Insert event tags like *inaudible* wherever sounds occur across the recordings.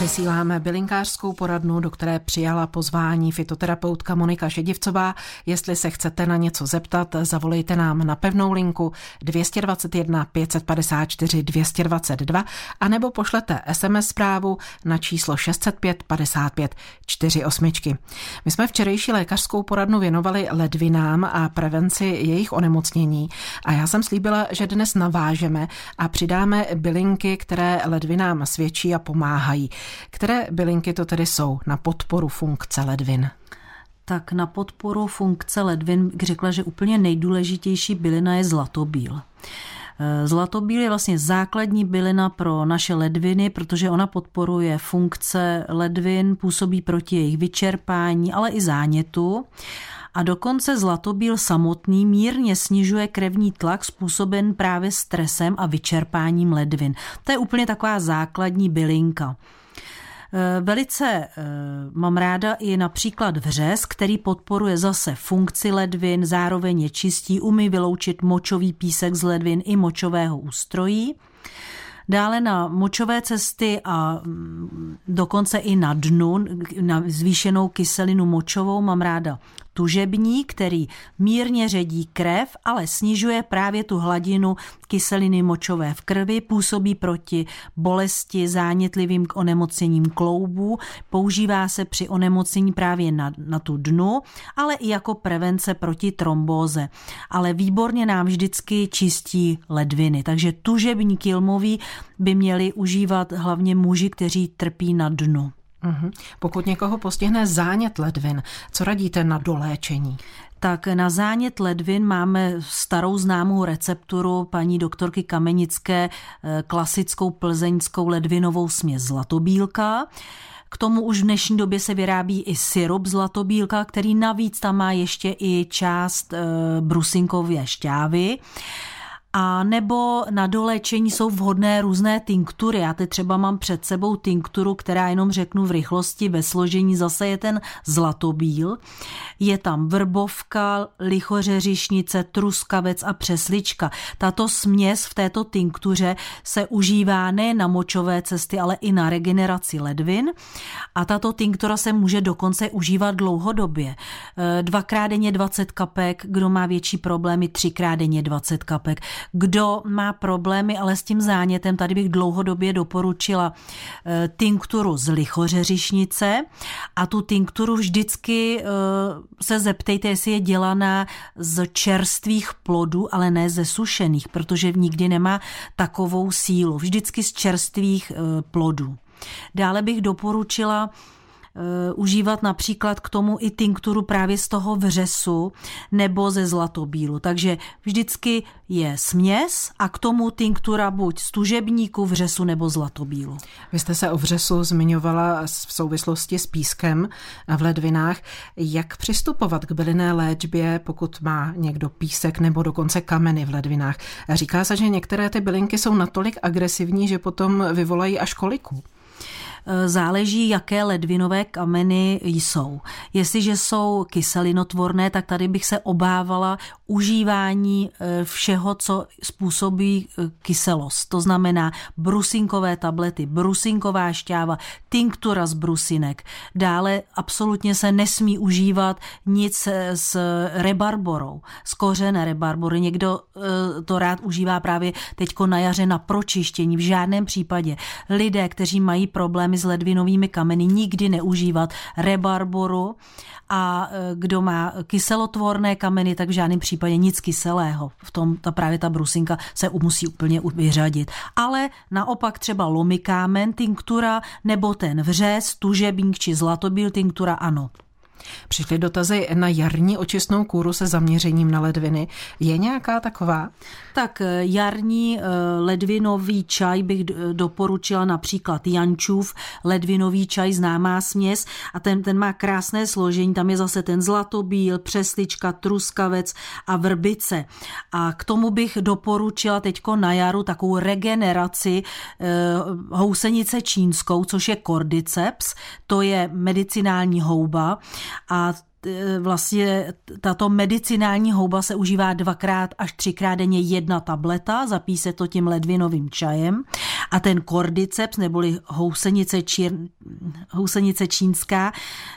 Vysíláme bylinkářskou poradnu, do které přijala pozvání fitoterapeutka Monika Šedivcová. Jestli se chcete na něco zeptat, zavolejte nám na pevnou linku 221 554 222 anebo pošlete SMS zprávu na číslo 605 55 48. My jsme včerejší lékařskou poradnu věnovali ledvinám a prevenci jejich onemocnění a já jsem slíbila, že dnes navážeme a přidáme bylinky, které ledvinám svědčí a pomáhají. Které bylinky to tedy jsou na podporu funkce ledvin? Tak na podporu funkce ledvin bych řekla, že úplně nejdůležitější bylina je zlatobíl. Eh, zlatobíl je vlastně základní bylina pro naše ledviny, protože ona podporuje funkce ledvin, působí proti jejich vyčerpání, ale i zánětu. A dokonce zlatobíl samotný mírně snižuje krevní tlak způsoben právě stresem a vyčerpáním ledvin. To je úplně taková základní bylinka. Eh, velice eh, mám ráda i například vřez, který podporuje zase funkci ledvin, zároveň je čistí, umí vyloučit močový písek z ledvin i močového ústrojí. Dále na močové cesty a mm, dokonce i na dnu, na zvýšenou kyselinu močovou mám ráda tužební, který mírně ředí krev, ale snižuje právě tu hladinu kyseliny močové v krvi, působí proti bolesti, zánětlivým k onemocněním kloubů, používá se při onemocnění právě na, na tu dnu, ale i jako prevence proti trombóze. Ale výborně nám vždycky čistí ledviny, takže tužební kilmový by měli užívat hlavně muži, kteří trpí na dnu. Uhum. Pokud někoho postihne zánět ledvin, co radíte na doléčení? Tak na zánět ledvin máme starou známou recepturu paní doktorky Kamenické, eh, klasickou plzeňskou ledvinovou směs zlatobílka. K tomu už v dnešní době se vyrábí i syrup zlatobílka, který navíc tam má ještě i část e, brusinkové šťávy. A nebo na doléčení jsou vhodné různé tinktury. Já teď třeba mám před sebou tinkturu, která jenom řeknu v rychlosti, ve složení zase je ten zlatobíl. Je tam vrbovka, lichořeřišnice, truskavec a přeslička. Tato směs v této tinktuře se užívá ne na močové cesty, ale i na regeneraci ledvin. A tato tinktura se může dokonce užívat dlouhodobě. E, dvakrát denně 20 kapek, kdo má větší problémy, třikrát denně 20 kapek. Kdo má problémy ale s tím zánětem, tady bych dlouhodobě doporučila eh, tinkturu z lichořeřišnice a tu tinkturu vždycky eh, se zeptejte, jestli je dělaná z čerstvých plodů, ale ne ze sušených, protože nikdy nemá takovou sílu. Vždycky z čerstvých eh, plodů. Dále bych doporučila užívat například k tomu i tinkturu právě z toho vřesu nebo ze zlatobílu. Takže vždycky je směs a k tomu tinktura buď z tužebníku, vřesu nebo zlatobílu. Vy jste se o vřesu zmiňovala v souvislosti s pískem v ledvinách. Jak přistupovat k bylinné léčbě, pokud má někdo písek nebo dokonce kameny v ledvinách? Říká se, že některé ty bylinky jsou natolik agresivní, že potom vyvolají až koliku. Eh, záleží, jaké ledvinové kameny jsou. Jestliže jsou kyselinotvorné, tak tady bych se obávala užívání eh, všeho, co způsobí eh, kyselost. To znamená brusinkové tablety, brusinková šťáva, tinktura z brusinek. Dále absolutně se nesmí užívat nic s rebarborou, z kořene rebarbory. Někdo to rád užívá právě teďko na jaře na pročištění. V žádném případě. Lidé, kteří mají problémy s ledvinovými kameny, nikdy neužívat rebarboru a e, kdo má kyselotvorné kameny, tak v žádném případě nic kyselého. V tom ta právě ta brusinka se musí úplně vyřadit. Ale naopak třeba lomikámen, tinktura nebo ten vřez, tužebník či zlatobíl tinktura, ano. Přišly dotazy na jarní očistnou kůru se zaměřením na ledviny. Je nějaká taková? Tak eh, jarní eh, ledvinový čaj bych doporučila například Jančův ledvinový čaj, známá směs a ten, ten má krásné složení, tam je zase ten zlatobíl, přeslička, truskavec a vrbice. A k tomu bych doporučila teďko na jaru takovou regeneraci eh, housenice čínskou, což je cordyceps, to je medicinální houba a vlastně tato medicinální houba se užívá dvakrát až třikrát denně jedna tableta, zapí se to tím ledvinovým čajem. A ten kordyceps neboli housenice, čír, housenice čínská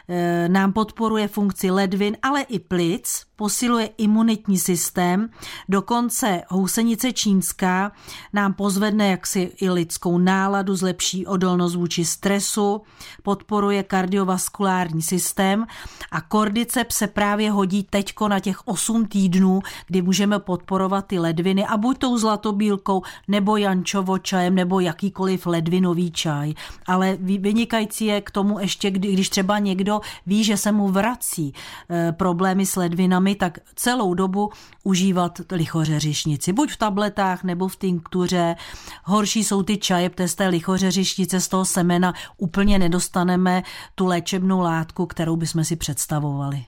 e, nám podporuje funkci ledvin, ale i plic, posiluje imunitní systém, dokonce housenice čínská nám pozvedne jaksi i lidskou náladu, zlepší odolnost vůči stresu, podporuje kardiovaskulární systém a kordyceps se právě hodí teďko na těch 8 týdnů, kdy můžeme podporovat ty ledviny a buď tou zlatobílkou nebo jančovo čajem nebo jakýkoliv ledvinový čaj. Ale vynikající je k tomu ještě, když třeba někdo ví, že se mu vrací eh, problémy s ledvinami, tak celou dobu užívat lichořeřišnici. Buď v tabletách nebo v tinktuře. Horší jsou ty čaje, z té lichořeřišnice, z toho semena úplně nedostaneme tu léčebnou látku, kterou bychom si představovali.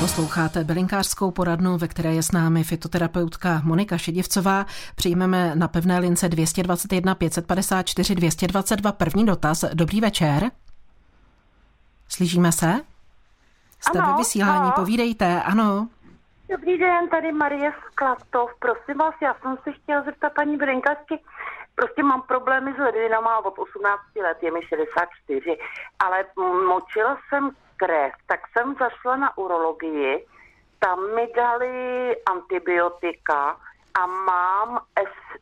Posloucháte bylinkářskou poradnu, ve které je s námi fitoterapeutka Monika Šedivcová. Přijmeme na pevné lince 221 554 222 první dotaz. Dobrý večer. Slyšíme se? Jste ano, ve vysílání, ano. povídejte, ano. Dobrý den, tady Marie Sklatov. Prosím vás, já jsem se chtěla zeptat paní Brinkačky, prostě mám problémy s ledvinama od 18 let, je mi 64, ale močila jsem krev, tak jsem zašla na urologii, tam mi dali antibiotika a mám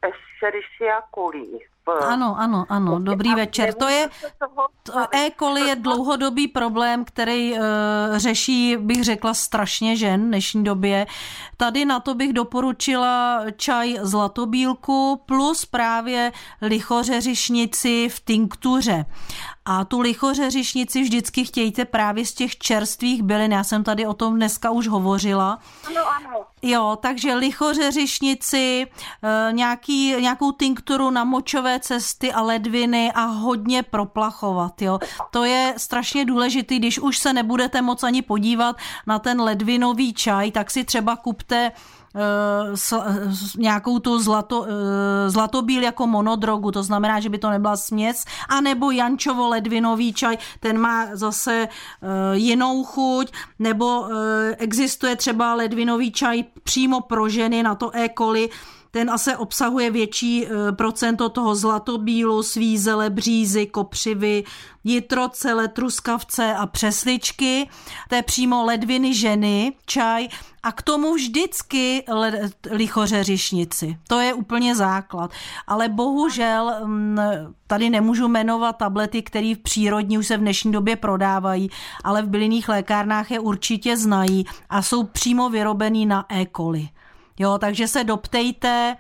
Escherichia coli ano, ano, ano, dobrý večer. To je, to E. je dlouhodobý problém, který uh, řeší, bych řekla, strašně žen v dnešní době. Tady na to bych doporučila čaj zlatobílku plus právě lichořeřišnici v tinktuře. A tu lichořeřišnici vždycky chtějte právě z těch čerstvých bylin. Já jsem tady o tom dneska už hovořila. Ano, ano. Jo, takže lichořeřišnici, eh, nějaký, nějakou tinkturu na močové cesty a ledviny a hodně proplachovat, jo. To je strašně důležité, když už se nebudete moc ani podívat na ten ledvinový čaj, tak si třeba kupte nějakou tu zlato, eh, zlatobíl jako monodrogu, to znamená, že by to nebyla směs, anebo jančovo ledvinový čaj, ten má zase eh, jinou chuť, nebo existuje třeba ledvinový čaj přímo pro ženy na to E. coli, ten asi obsahuje větší procento toho zlatobílu, svízele, břízy, kopřivy, jitrocele, truskavce a přesličky. To je přímo ledviny ženy, čaj a k tomu vždycky lichořeřišnici. To je úplně základ. Ale bohužel mm, tady nemůžu jmenovat tablety, které v přírodní už se v dnešní době prodávají, ale v bylinných lékárnách je určitě znají a jsou přímo vyrobený na E. coli. Jo, takže se doptejte,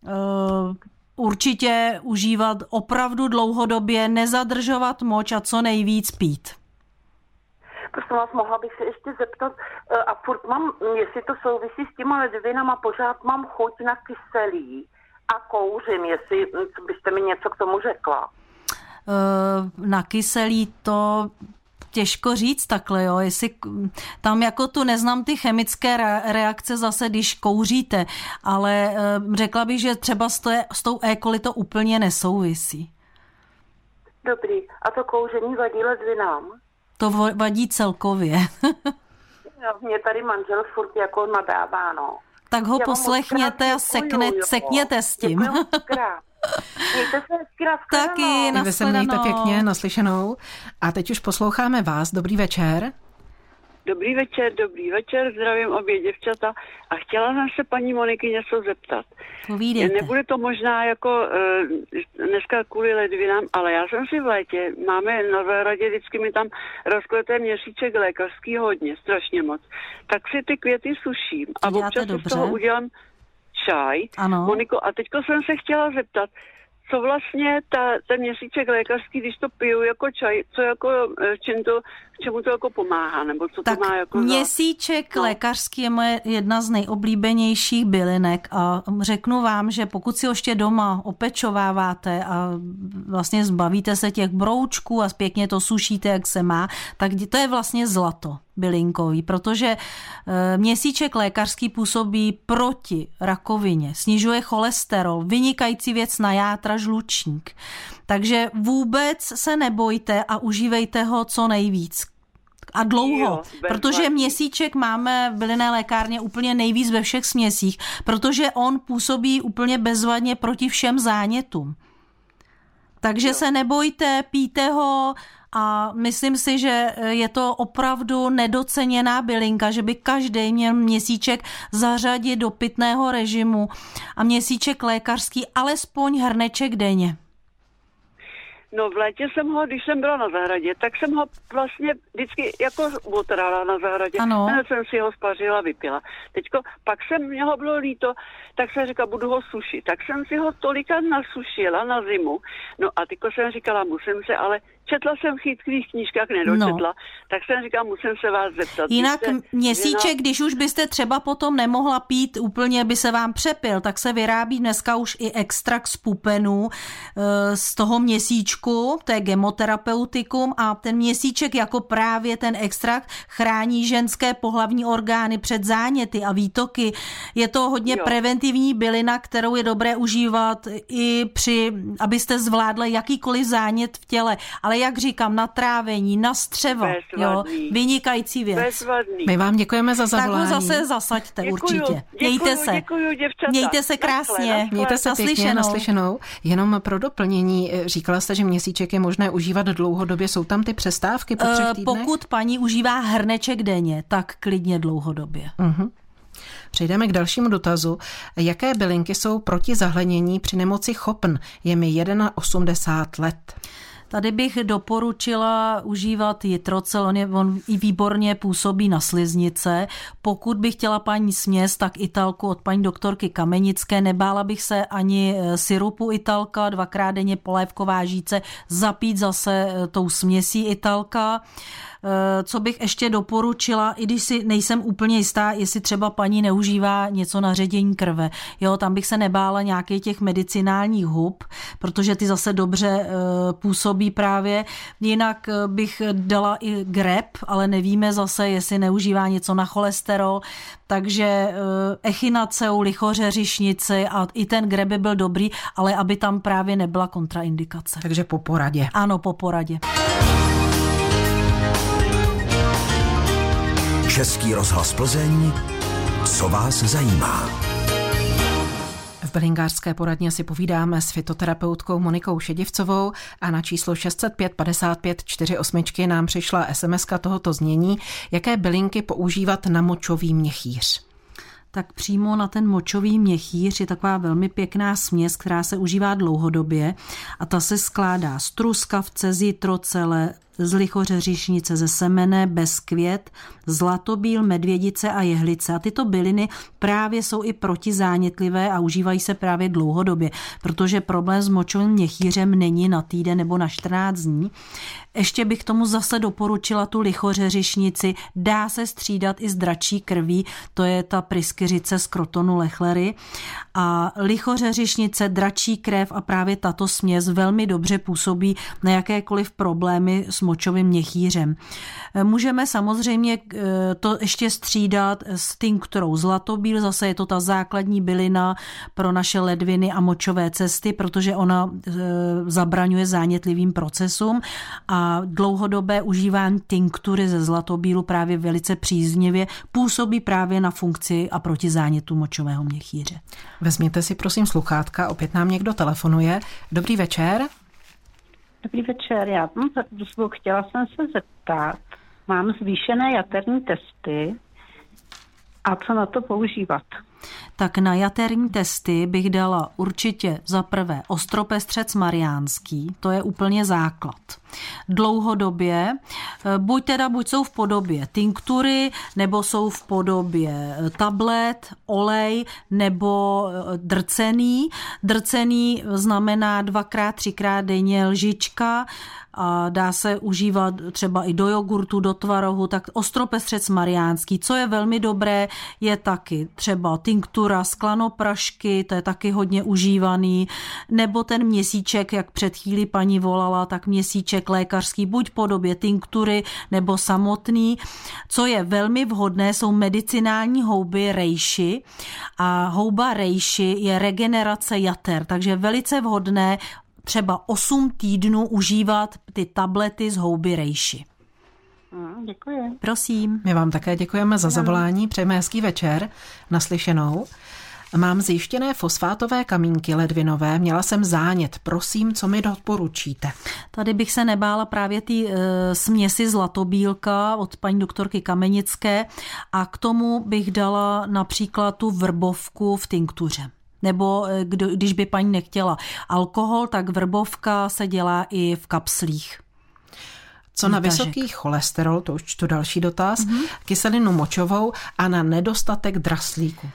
uh, určitě užívat opravdu dlouhodobě, nezadržovat moč a co nejvíc pít. Prosím vás, mohla bych se ještě zeptat, eh, a furt mám, jestli to souvisí s těma ledvinama, pořád mám chuť na kyselí a kouřím, jestli byste mi něco k tomu řekla. Eh, na kyselí to těžko říct takhle, jo, jestli tam jako tu neznám ty chemické reakce zase, když kouříte, ale eh, řekla bych, že třeba s, to, s tou E. coli to úplně nesouvisí. Dobrý. A to kouření vadí ledvinám? To vadí celkově. *laughs* jo, mě tady manžel furt jako nadává, no. Tak ho Já poslechněte a sekne, sekněte s tím. *laughs* Mějte se hezky Taky, Vy se mějte pěkně, naslyšenou. A teď už posloucháme vás. Dobrý večer. Dobrý večer, dobrý večer, zdravím obě děvčata a chtěla jsem se paní Moniky něco zeptat. Povídejte. Nebude to možná jako uh, dneska kvůli ledvinám, ale já jsem si v létě, máme na zahradě, vždycky mi tam rozkveté měsíček lékařský hodně, strašně moc. Tak si ty květy suším a občas z toho udělám čaj. Ano. Moniko, a teďko jsem se chtěla zeptat, co vlastně ta, ten měsíček lékařský, když to piju jako čaj, co jako, eh, čím to, k čemu to jako pomáhá, nebo co tak to má jako měsíček za... no. lékařský je moje jedna z nejoblíbenějších bylinek a řeknu vám, že pokud si ho ještě doma opečováváte a vlastně zbavíte se těch broučků a pěkně to sušíte, jak se má, tak to je vlastně zlato bylinkový, protože eh, měsíček lékařský působí proti rakovině, snižuje cholesterol, vynikající věc na játra žlučník. Takže vůbec se nebojte a užívejte ho co nejvíc. A dlouho, Jo, protože bezvadný. měsíček máme v bylinné lékárně úplně nejvíc ve všech směsích, protože on působí úplně bezvadně proti všem zánětům. Takže se nebojte, píte ho a myslím si, že je to opravdu nedoceněná bylinka, že by každý měl měsíček zařadit do pitného režimu a měsíček lékařský alespoň hrneček denně. No v létě jsem ho, když jsem byla na zahradě, tak jsem ho vlastně vždycky jako otrala na zahradě. Ano. Hned jsem si ho spařila, vypila. Teďko, pak jsem, mě ho bylo líto, tak jsem říkala, budu ho sušit. Tak jsem si ho tolika nasušila na zimu. No a teďko jsem říkala, musím se, ale četla jsem v chytrých knížkách, nedočetla, no. tak jsem říkala, musím se vás zeptat. Jinak jste měsíček, žena- když už byste třeba potom nemohla pít, úplně by se vám přepil, tak se vyrábí dneska už i extrakt z pupenů eh, z toho měsíčku, to je gemoterapeutikum a ten měsíček jako právě ten extrakt chrání ženské pohlavní orgány před záněty a výtoky. Je to hodně Jo. preventivní bylina, kterou je dobré užívat i při, abyste zvládli jakýkoliv zánět v těle. Ale jak říkám, na trávení, na střeva, jo, Bezvadný. vynikající věc. Bezvadný. My vám děkujeme za Tak ho zavolání. zase zasaďte Děkuju, určitě. děkuju, Mějte se. děkuju, děvčata. Mějte se krásně. naschle. Mějte se pěkně, Naslyšenou. naslyšenou. Jenom pro doplnění, eh, říkala jste, že měsíček je možné užívat dlouhodobě. Jsou tam ty přestávky po třech Eh, týdnech? Pokud paní užívá hrneček denně, tak klidně dlouhodobě. Mhm. Přejdeme k dalšímu dotazu. Jaké bylinky jsou proti zahlenění při nemoci chopn? Je mi 81 let. Tady bych doporučila užívat jitrocel, on, je, on i výborně působí na sliznice. Pokud bych chtěla paní směs, tak italku od paní doktorky Kamenické. Nebála bych se ani eh, syrupu italka, dvakrát denně polévková žíce, zapít zase eh, tou směsí italka. Eh, Co bych ještě doporučila, i když si nejsem úplně jistá, jestli třeba paní neužívá něco na ředění krve. Jo, tam bych se nebála nějakých těch medicinálních hub, protože ty zase dobře eh, působí právě. Jinak eh, bych dala i grep, ale nevíme zase, jestli neužívá něco na cholesterol. Takže echinaceu, lichoře, řišnici a i ten grep by byl dobrý, ale aby tam právě nebyla kontraindikace. Takže po poradě. Ano, po poradě. Český rozhlas Plzeň. Co vás zajímá? V Belingářské poradně si povídáme s fitoterapeutkou Monikou Šedivcovou a na číslo 605 55 48 nám přišla sms tohoto znění, jaké bylinky používat na močový měchýř. tak přímo na ten močový měchýř je taková velmi pěkná směs, která se užívá dlouhodobě a ta se skládá z truskavce, z jitrocele, z lichoře říšnice, ze semene, bezkvět, zlatobíl, medvědice a jehlice. A tyto byliny právě jsou i protizánětlivé a užívají se právě dlouhodobě, protože problém s močovým měchýřem není na týden nebo na 14 dní. Ještě bych tomu zase doporučila tu lichořeřišnici. Dá se střídat i s dračí krví, to je ta pryskyřice z krotonu lechlery. A lichořeřišnice, dračí krev a právě tato směs velmi dobře působí na jakékoliv problémy s močovým měchýřem. Můžeme samozřejmě eh, to ještě střídat s tinkturou zlatobíl, zase je to ta základní bylina pro naše ledviny a močové cesty, protože ona eh, zabraňuje zánětlivým procesům a dlouhodobé užívání tinktury ze zlatobílu právě velice příznivě působí právě na funkci a proti zánětu močového měchýře. Vezměte si prosím sluchátka, opět nám někdo telefonuje. Dobrý večer. Dobrý večer, já mám prozbu, chtěla jsem se zeptat, mám zvýšené jaterní testy a co na to používat? Tak na jaterní testy bych dala určitě za prvé ostropestřec mariánský, to je úplně základ. Dlouhodobě, eh, buď teda buď jsou v podobě tinktury, nebo jsou v podobě eh, tablet, olej nebo eh, drcený. Drcený znamená dvakrát, třikrát denně lžička a dá se užívat třeba i do jogurtu, do tvarohu, tak ostropestřec mariánský. Co je velmi dobré, je taky třeba tinktura, sklanoprašky, to je taky hodně užívaný, nebo ten měsíček, jak před chvíli paní volala, tak měsíček lékařský, buď podobě tinktury nebo samotný. Co je velmi vhodné, jsou medicinální houby rejši a houba rejši je regenerace jater, takže velice vhodné třeba 8 týdnů užívat ty tablety z houby rejši. Mm, děkuji. Prosím. My vám také děkujeme za zavolání, přejeme hezký večer, naslyšenou. Mám zjištěné fosfátové kamínky ledvinové, měla jsem zánět. Prosím, co mi doporučíte? Tady bych se nebála právě ty e, směsi zlatobílka od paní doktorky Kamenické a k tomu bych dala například tu vrbovku v tinktuře. Nebo e, kdo, když by paní nechtěla alkohol, tak vrbovka se dělá i v kapslích. Co na vysoký cholesterol, to už čtu další dotaz, mm-hmm. kyselinu močovou a na nedostatek draslíku.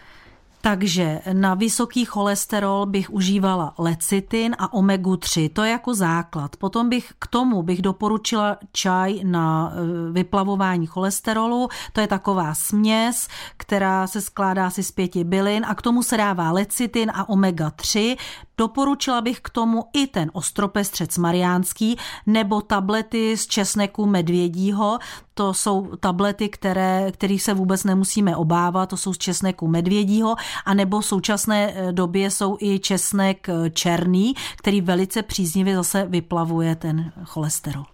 Takže na vysoký cholesterol bych užívala lecitin a omegu 3, to je jako základ. Potom bych k tomu bych doporučila čaj na e, vyplavování cholesterolu, to je taková směs, která se skládá si z pěti bylin a k tomu se dává lecitin a omega 3. Doporučila bych k tomu i ten ostropestřec mariánský nebo tablety z česneku medvědího. To jsou tablety, které, kterých se vůbec nemusíme obávat, to jsou z česneku medvědího, a nebo v současné eh, době jsou i česnek eh, černý, který velice příznivě zase vyplavuje ten cholesterol.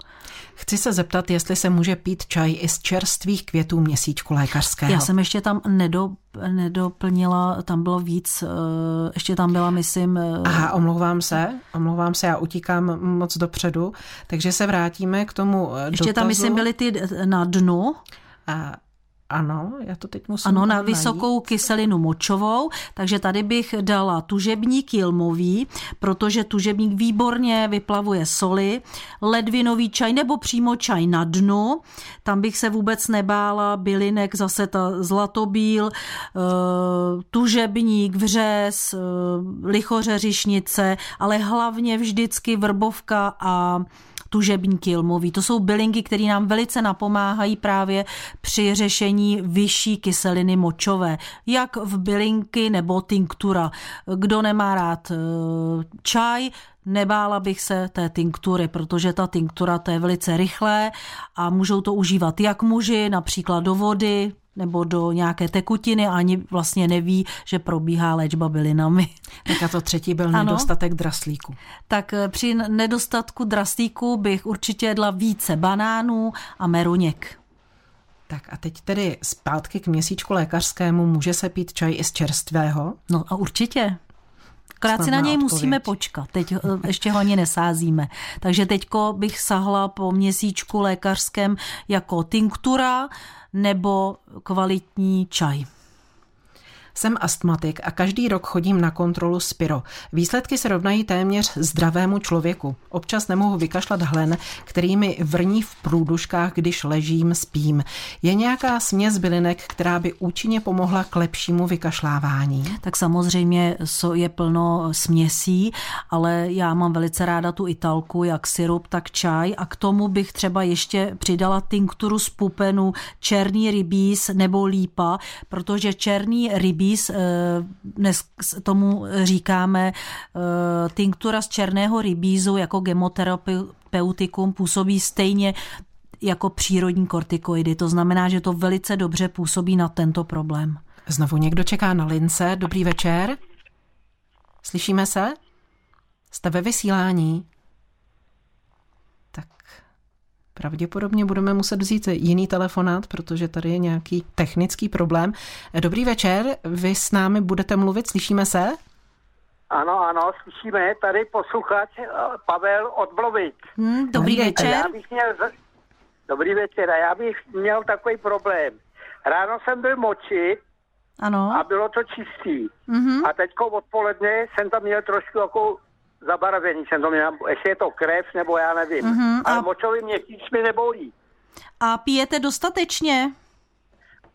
Chci se zeptat, jestli se může pít čaj i z čerstvých květů měsíčku lékařského. Já jsem ještě tam nedo, nedoplnila, tam bylo víc, eh, ještě tam byla, myslím... Eh, Aha, omlouvám se, omlouvám se, já utíkám moc dopředu, takže se vrátíme k tomu eh, Ještě dotazu. tam, myslím, byly ty na dnu. A ano, já to teď musím Ano, na vysokou najít. kyselinu močovou, takže tady bych dala tužebník jilmový, protože tužebník výborně vyplavuje soli, ledvinový čaj nebo přímo čaj na dnu, tam bych se vůbec nebála, bylinek, zase ta zlatobíl, eh, tužebník, vřez, eh, lichořeřišnice, ale hlavně vždycky vrbovka a tužebníky lmový. To jsou bylinky, které nám velice napomáhají právě při řešení vyšší kyseliny močové, jak v bylinky nebo tinktura. Kdo nemá rád eh, čaj, Nebála bych se té tinktury, protože ta tinktura to je velice rychlé a můžou to užívat jak muži, například do vody, nebo do nějaké tekutiny a ani vlastně neví, že probíhá léčba bylinami. Tak a to třetí byl *laughs* ano. nedostatek draslíku. Tak eh, při nedostatku draslíku bych určitě jedla více banánů a meruněk. Tak a teď tedy zpátky k měsíčku lékařskému. Může se pít čaj i z čerstvého? No a určitě. Akorát si na něj odpověď. musíme počkat. Teď eh, ještě ho ani nesázíme. Takže teďko bych sahla po měsíčku lékařském jako tinktura nebo kvalitní čaj. Jsem astmatik a každý rok chodím na kontrolu Spiro. Výsledky se rovnají téměř zdravému člověku. Občas nemohu vykašlat hlen, který mi vrní v průduškách, když ležím, spím. Je nějaká směs bylinek, která by účinně pomohla k lepšímu vykašlávání? Tak samozřejmě je plno směsí, ale já mám velice ráda tu italku, jak syrup, tak čaj a k tomu bych třeba ještě přidala tinkturu z pupenu, černý rybíz nebo lípa, protože černý rybíz rybíz, eh, dnes tomu říkáme eh, tinktura z černého rybízu jako gemoterapeutikum působí stejně jako přírodní kortikoidy. To znamená, že to velice dobře působí na tento problém. Znovu někdo čeká na lince. Dobrý večer. Slyšíme se? Jste ve vysílání? Pravděpodobně budeme muset vzít jiný telefonát, protože tady je nějaký technický problém. Dobrý večer, vy s námi budete mluvit, slyšíme se? Ano, ano, slyšíme, tady posluchač eh, Pavel od Blovic. Hmm, dobrý večer. Já bych měl, dobrý večer, a já bych měl takový problém. Ráno jsem byl močit ano. a bylo to čistý. Mm-hmm. A teďko odpoledne jsem tam měl trošku jako zabarvení jsem to měl, jestli je to krev, nebo já nevím. Mm-hmm, Ale a... močový měsíc mi nebolí. A pijete dostatečně?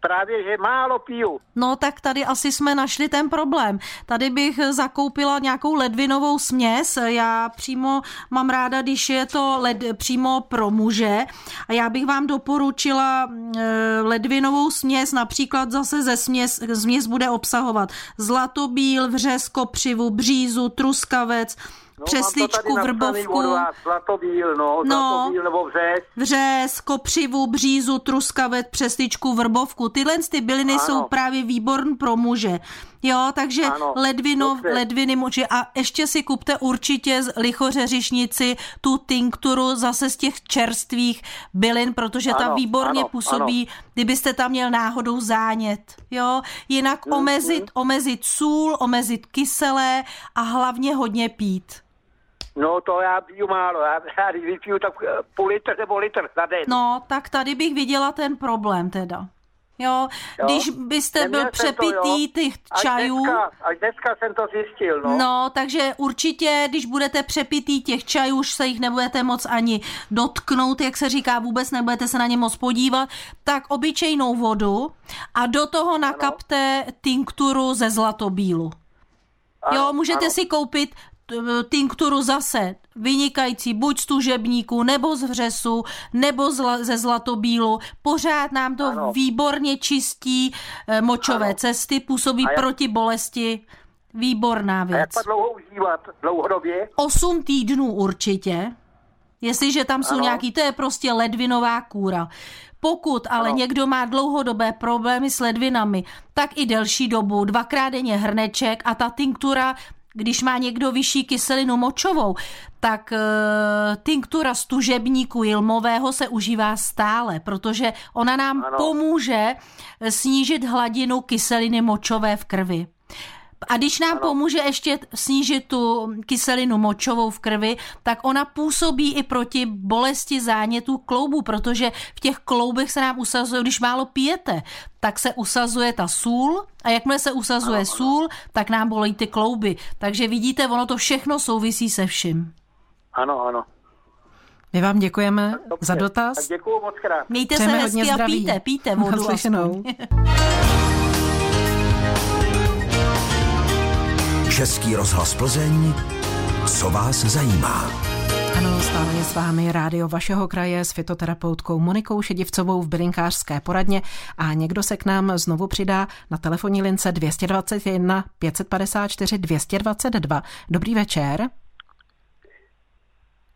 Právě, že málo piju. No tak tady asi jsme našli ten problém. Tady bych zakoupila nějakou ledvinovou směs. Já přímo mám ráda, když je to led, přímo pro muže. A já bych vám doporučila e, ledvinovou směs, například zase ze směs, směs bude obsahovat zlatobíl, vřes, kopřivu, břízu, truskavec, No, přesličku, vrbovku. Zlatobíl, no, no, zlatobíl nebo vřes. Vřes, kopřivu, břízu, truskavet, přesličku, vrbovku. Tyhle ty byliny ano. jsou právě výborn pro muže. Jo, takže ano, ledvino, ledviny muži a ještě si kupte určitě z lichořeřišnici tu tinkturu zase z těch čerstvých bylin, protože ano, ta výborně ano, působí, ano. kdybyste tam měl náhodou zánět. Jo, jinak mm, omezit, mm. omezit sůl, omezit kyselé a hlavně hodně pít. No to já piju málo, já, já když vypiju tak eh, půl litr nebo litr za den. No, tak tady bych viděla ten problém teda. Jo, jo? když byste Neměl byl přepitý to, těch čajů. Až dneska, až dneska jsem to zjistil, no. No, takže určitě, když budete přepitý těch čajů, už se jich nebudete moc ani dotknout, jak se říká, vůbec nebudete se na ně moc podívat, tak obyčejnou vodu a do toho nakapte ano. tinkturu ze zlatobílu. Ano, jo, můžete ano. si koupit tinkturu zase vynikající buď z tužebníku, nebo z vřesu, nebo ze zlatobílu. Pořád nám to ano. výborně čistí eh, močové ano. cesty, působí jak... proti bolesti. Výborná věc. A jak dlouho užívat? Dlouhodobě? Osm týdnů určitě. Jestliže tam jsou ano. nějaký, to je prostě ledvinová kůra. Pokud ale ano. někdo má dlouhodobé problémy s ledvinami, tak i delší dobu, dvakrát denně hrneček a ta tinktura když má někdo vyšší kyselinu močovou, tak e, tinktura z tužebníku jilmového se užívá stále, protože ona nám ano. pomůže snížit hladinu kyseliny močové v krvi. A když nám ano. pomůže ještě snížit tu kyselinu močovou v krvi, tak ona působí i proti bolesti zánětů kloubu, protože v těch kloubech se nám usazuje, když málo pijete, tak se usazuje ta sůl a jakmile se usazuje ano, sůl, tak nám bolí ty klouby. Takže vidíte, ono to všechno souvisí se vším. Ano, ano. My vám děkujeme za dotaz. Děkuji moc krát. Mějte Přejeme se hezky a píte, píte vodu. *laughs* Český rozhlas Plzeň, co vás zajímá. Ano, stále je s vámi rádio vašeho kraje s fitoterapeutkou Monikou Šedivcovou v bylinkářské poradně a někdo se k nám znovu přidá na telefonní lince 221 554 222. Dobrý večer.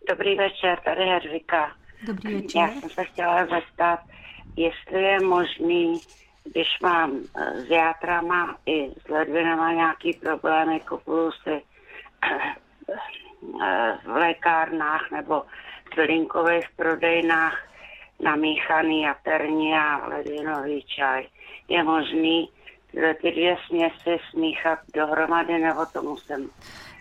Dobrý večer, tady Hervika. Dobrý večer. Já jsem se chtěla zeptat, jestli je možný když mám eh, s játrama i s ledvinama nějaký problémy, kupuju si eh, v lékárnách nebo v bylinkových prodejnách namíchaný jaterní a ledvinový čaj. Je možný ty dvě směsi smíchat dohromady, nebo to musím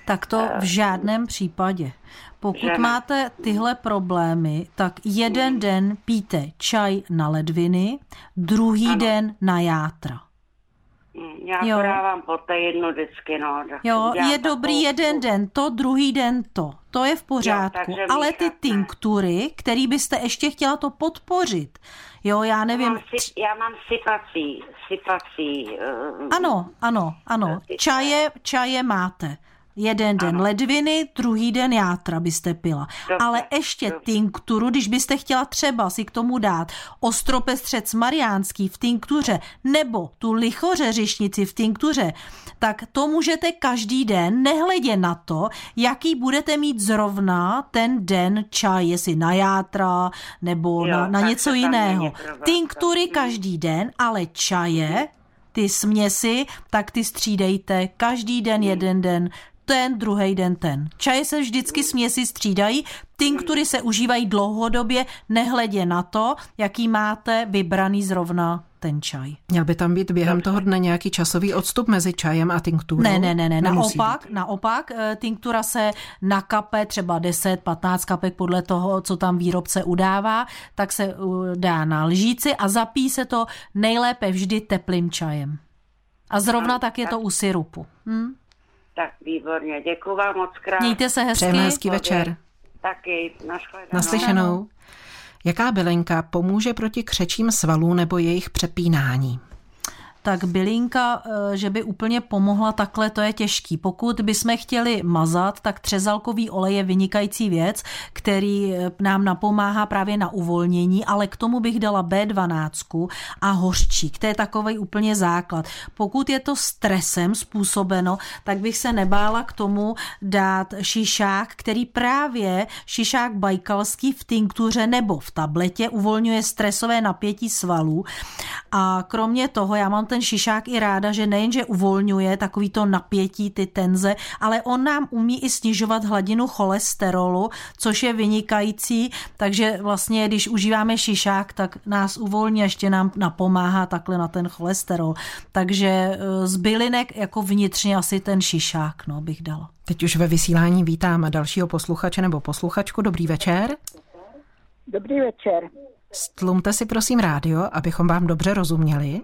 tak to v žádném případě. Pokud že máte tyhle problémy, tak jeden hmm. den píte čaj na ledviny, druhý ano. den na játra. Hmm, já jo. podávám po té jednu vždycky, no. Jo, je dobrý jeden den to, druhý den to. To je v pořádku. Jo, ale ty tinktury, který byste ještě chtěla to podpořit, jo, já nevím. Já mám, si, já mám sypací, sypací. Uh, ano, ano, ano. Čaje, čaje máte. Jeden den ano. ledviny, druhý den játra byste pila. Dobře, Ale ještě dobře. tinkturu, když byste chtěla třeba si k tomu dát ostropestřec mariánský v tinktuře nebo tu lichořeřišnici v tinktuře, tak to můžete každý den, nehledě na to, jaký budete mít zrovna ten den čaj, jestli na játra nebo jo, na, na něco jiného. Tinktury každý den, ale čaje, ty směsi, tak ty střídejte každý den, jeden den, ten, druhý den ten. Čaje se vždycky směsi střídají, tinktury se užívají dlouhodobě, nehledě na to, jaký máte vybraný zrovna ten čaj. Měl by tam být během toho dne nějaký časový odstup mezi čajem a tinkturou? Ne, ne, ne, ne. naopak, být. naopak, eh, tinktura se nakape třeba 10-15 kapek podle toho, co tam výrobce udává, tak se dá na lžíci a zapí se to nejlépe vždy teplým čajem. A zrovna tak je to u syrupu. Hm? Tak výborně, děkuji vám moc krát. Mějte se hezky. Přejeme hezký večer. Taky, nashledanou. Naslyšenou. Jaká bylinka pomůže proti křečím svalů nebo jejich přepínání? Tak bylinka, eh, že by úplně pomohla takhle, to je těžký. Pokud bychom chtěli mazat, tak třezalkový olej je vynikající věc, který eh, nám napomáhá právě na uvolnění, ale k tomu bych dala B12 a hořčík. To je takový úplně základ. Pokud je to stresem způsobeno, tak bych se nebála k tomu dát šišák, který právě šišák bajkalský v tinktuře nebo v tabletě uvolňuje stresové napětí svalů. A kromě toho, já mám ten šišák i ráda, že nejenže uvolňuje takový to napětí, ty tenze, ale on nám umí i snižovat hladinu cholesterolu, což je vynikající, takže vlastně, když užíváme šišák, tak nás uvolní a ještě nám napomáhá takhle na ten cholesterol. Takže e, z bylinek jako vnitřně asi ten šišák, no, bych dala. Teď už ve vysílání vítám dalšího posluchače nebo posluchačku. Dobrý večer. Dobrý večer. Stlumte si prosím rádio, abychom vám dobře rozuměli.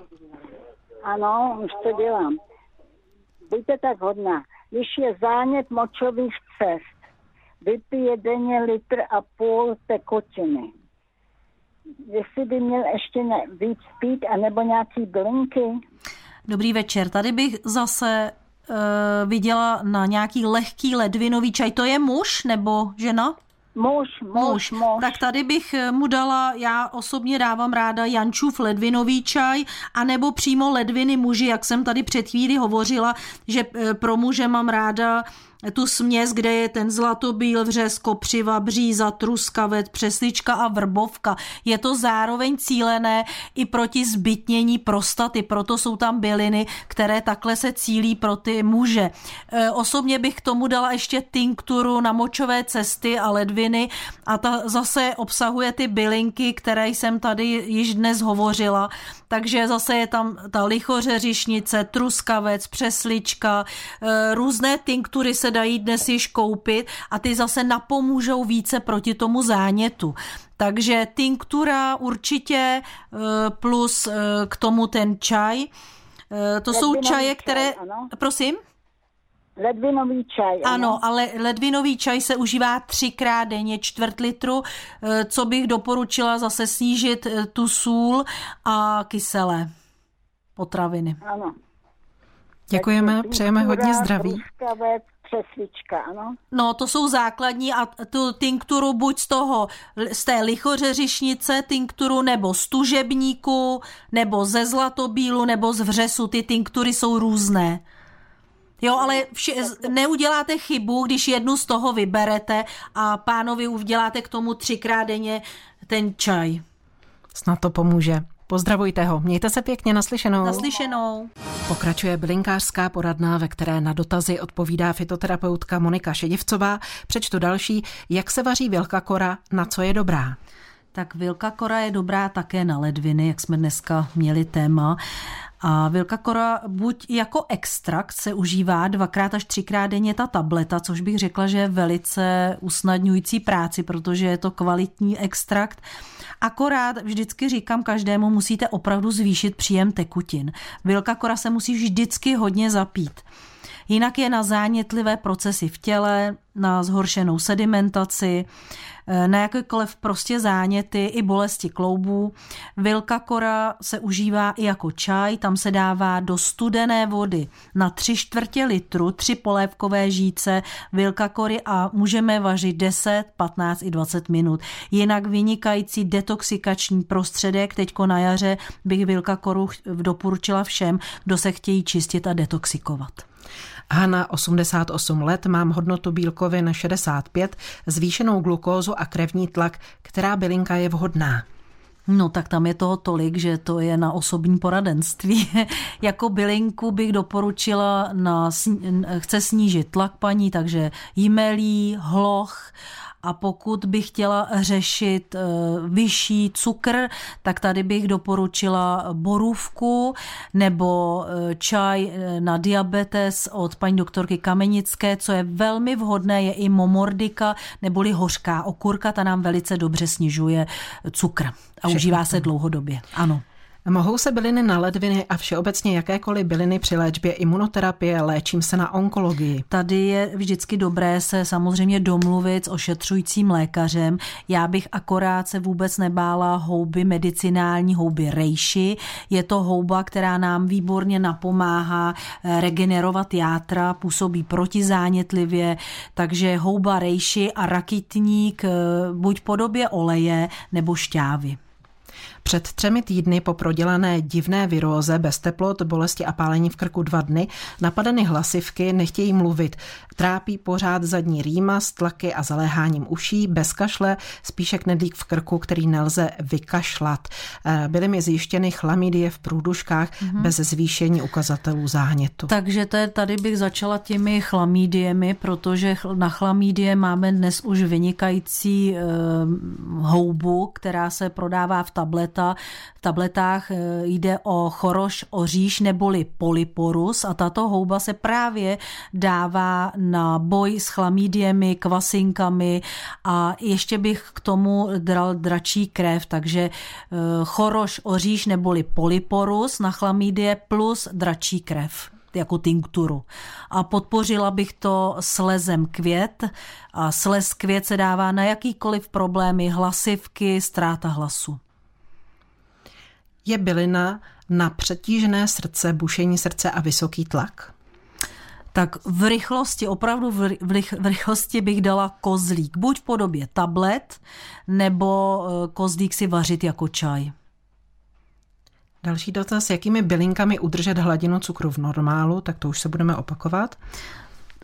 Ano, už to dělám. Buďte tak hodná. Když je zánět močových cest, vypije denně litr a půl tekutiny. Jestli by měl ještě ne, víc pít, anebo nějaký blinky. Dobrý večer. Tady bych zase uh, viděla na nějaký lehký ledvinový čaj. To je muž nebo žena? Muž, muž, muž. Tak tady bych eh, mu dala, já osobně dávám ráda Jančův ledvinový čaj, anebo přímo ledviny muži, jak jsem tady před chvíli hovořila, že eh, pro muže mám ráda tu směs, kde je ten zlatobíl, vřes, kopřiva, bříza, truskavec, přeslička a vrbovka. Je to zároveň cílené i proti zbytnění prostaty, proto jsou tam byliny, které takhle se cílí pro ty muže. E, osobně bych k tomu dala ještě tinkturu na močové cesty a ledviny a ta zase obsahuje ty bylinky, které jsem tady již dnes hovořila. Takže zase je tam ta lichořeřišnice, truskavec, přeslička, e, různé tinktury se dají dnes již koupit a ty zase napomůžou více proti tomu zánětu. Takže tinktura určitě eh, plus eh, k tomu ten čaj. Eh, to jsou čaje, které... Prosím? Ledvinový čaj. Ano. ano, ale ledvinový čaj se užívá třikrát denně, čtvrt litru, co bych doporučila zase snížit tu sůl a kyselé potraviny. Ano. Děkujeme, přejeme hodně zdraví přesvička, ano. No, to jsou základní a tu tinkturu buď z toho, z té lichořeřišnice tinkturu, nebo z tužebníku, nebo ze zlatobílu, nebo z vřesu. Ty tinktury jsou různé. Jo, ale vše, neuděláte chybu, když jednu z toho vyberete a pánovi uděláte k tomu třikrát denně ten čaj. Snad to pomůže. Pozdravujte ho. Mějte se pěkně naslyšenou. Naslyšenou. Pokračuje bylinkářská poradna, ve které na dotazy odpovídá fitoterapeutka Monika Šedivcová. Přečtu další. Jak se vaří vilka kora, na co je dobrá? Tak vilka kora je dobrá také na ledviny, jak jsme dneska měli téma. A vilka kora buď jako extrakt se užívá dvakrát až třikrát denně ta tableta, což bych řekla, že je velice usnadňující práci, protože je to kvalitní extrakt. Akorát vždycky říkám každému, musíte opravdu zvýšit příjem tekutin. Vilka kora se musí vždycky hodně zapít. Jinak je na zánětlivé procesy v těle, na zhoršenou sedimentaci, eh, na jakékoliv prostě záněty i bolesti kloubů. Vilka kora se užívá i jako čaj, tam se dává do studené vody na tři čtvrtě litru, tři polévkové žíce vilka kory a můžeme vařit 10, 15 i 20 minut. Jinak vynikající detoxikační prostředek, teďko na jaře bych vilka koru doporučila všem, kdo se chtějí čistit a detoxikovat. Hana, 88 let, mám hodnotu bílkovin 65, zvýšenou glukózu a krevní tlak, která bylinka je vhodná. No tak tam je toho tolik, že to je na osobní poradenství. *laughs* jako bylinku bych doporučila, na, chce snížit tlak paní, takže jímelí, hloch a pokud bych chtěla řešit eh, vyšší cukr, tak tady bych doporučila borůvku nebo eh, čaj eh, na diabetes od paní doktorky Kamenické, co je velmi vhodné, je i momordika neboli hořká okurka, ta nám velice dobře snižuje cukr a Všechno užívá se dlouhodobě. Ano. Mohou se byliny na ledviny a všeobecně jakékoliv byliny při léčbě imunoterapie, léčím se na onkologii? Tady je vždycky dobré se samozřejmě domluvit s ošetřujícím lékařem. Já bych akorát se vůbec nebála houby medicinální, houby rejši. Je to houba, která nám výborně napomáhá eh, regenerovat játra, působí protizánětlivě, takže houba rejši a rakitník eh, buď podobě oleje nebo šťávy. Před třemi týdny po prodělané divné viróze bez teplot, bolesti a pálení v krku dva dny napadeny hlasivky nechtějí mluvit. Trápí pořád zadní rýma s tlaky a zaléháním uší, bez kašle, spíše knedlík v krku, který nelze vykašlat. Eh, byly mi zjištěny chlamidie v průduškách mm-hmm. bez zvýšení ukazatelů zánětu. Takže to je, tady bych začala těmi chlamídiemi, protože na chlamídie máme dnes už vynikající e, houbu, která se prodává v tableta. V tabletách eh, jde o choroš oříš neboli polyporus a tato houba se právě dává na boj s chlamídiemi, kvasinkami a ještě bych k tomu dal dračí krev, takže eh, choroš oříš neboli polyporus na chlamídie plus dračí krev jako tinkturu. A podpořila bych to slezem květ a slez květ se dává na jakýkoliv problémy, hlasivky, ztráta hlasu. Je bylina na přetížené srdce, bušení srdce a vysoký tlak? tak v rychlosti, opravdu v, v rychlosti bych dala kozlík, buď v podobě tablet, nebo eh, kozlík si vařit jako čaj. Další dotaz, jakými bylinkami udržet hladinu cukru v normálu, tak to už se budeme opakovat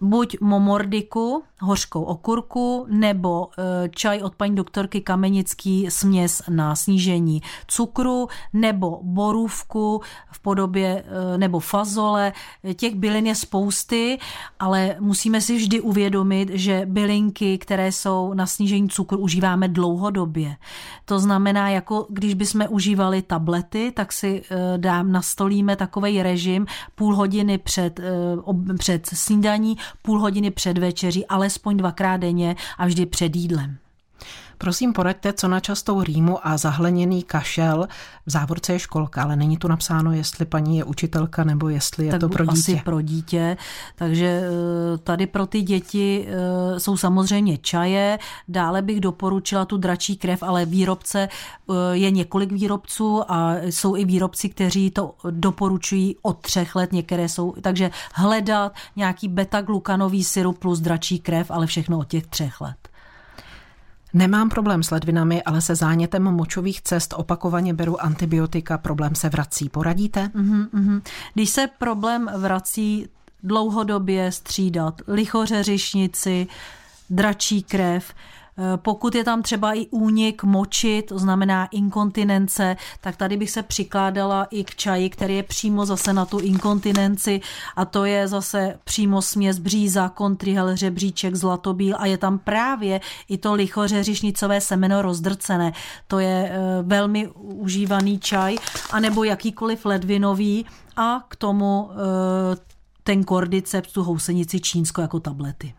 buď momordiku, hořkou okurku, nebo e, čaj od paní doktorky Kamenický směs na snížení cukru, nebo borůvku v podobě, e, nebo fazole. Těch bylin je spousty, ale musíme si vždy uvědomit, že bylinky, které jsou na snížení cukru, užíváme dlouhodobě. To znamená, jako když bychom užívali tablety, tak si e, dám, nastolíme takový režim půl hodiny před, před snídaní, půl hodiny před večeří, alespoň dvakrát denně a vždy před jídlem. Prosím, poraďte, co na častou rýmu a zahleněný kašel. V závorce je školka, ale není tu napsáno, jestli paní je učitelka nebo jestli je tak to pro dítě. Asi pro dítě. Takže eh, tady pro ty děti eh, jsou samozřejmě čaje. Dále bych doporučila tu dračí krev, ale výrobce eh, je několik výrobců a jsou i výrobci, kteří to doporučují od třech let. Některé jsou, takže hledat nějaký beta-glukanový syrup plus dračí krev, ale všechno od těch třech let. Nemám problém s ledvinami, ale se zánětem močových cest opakovaně beru antibiotika, problém se vrací. Poradíte? Mm-hmm. Když se problém vrací dlouhodobě střídat lichoře, řišnici, dračí krev, pokud je tam třeba i únik moči, to znamená inkontinence, tak tady bych se přikládala i k čaji, který je přímo zase na tu inkontinenci a to je zase přímo směs bříza, kontrihel, řebříček, zlatobíl a je tam právě i to lichořeřišnicové semeno rozdrcené. To je eh, velmi užívaný čaj, anebo jakýkoliv ledvinový a k tomu eh, ten kordyceps, tu housenici čínsko jako tablety.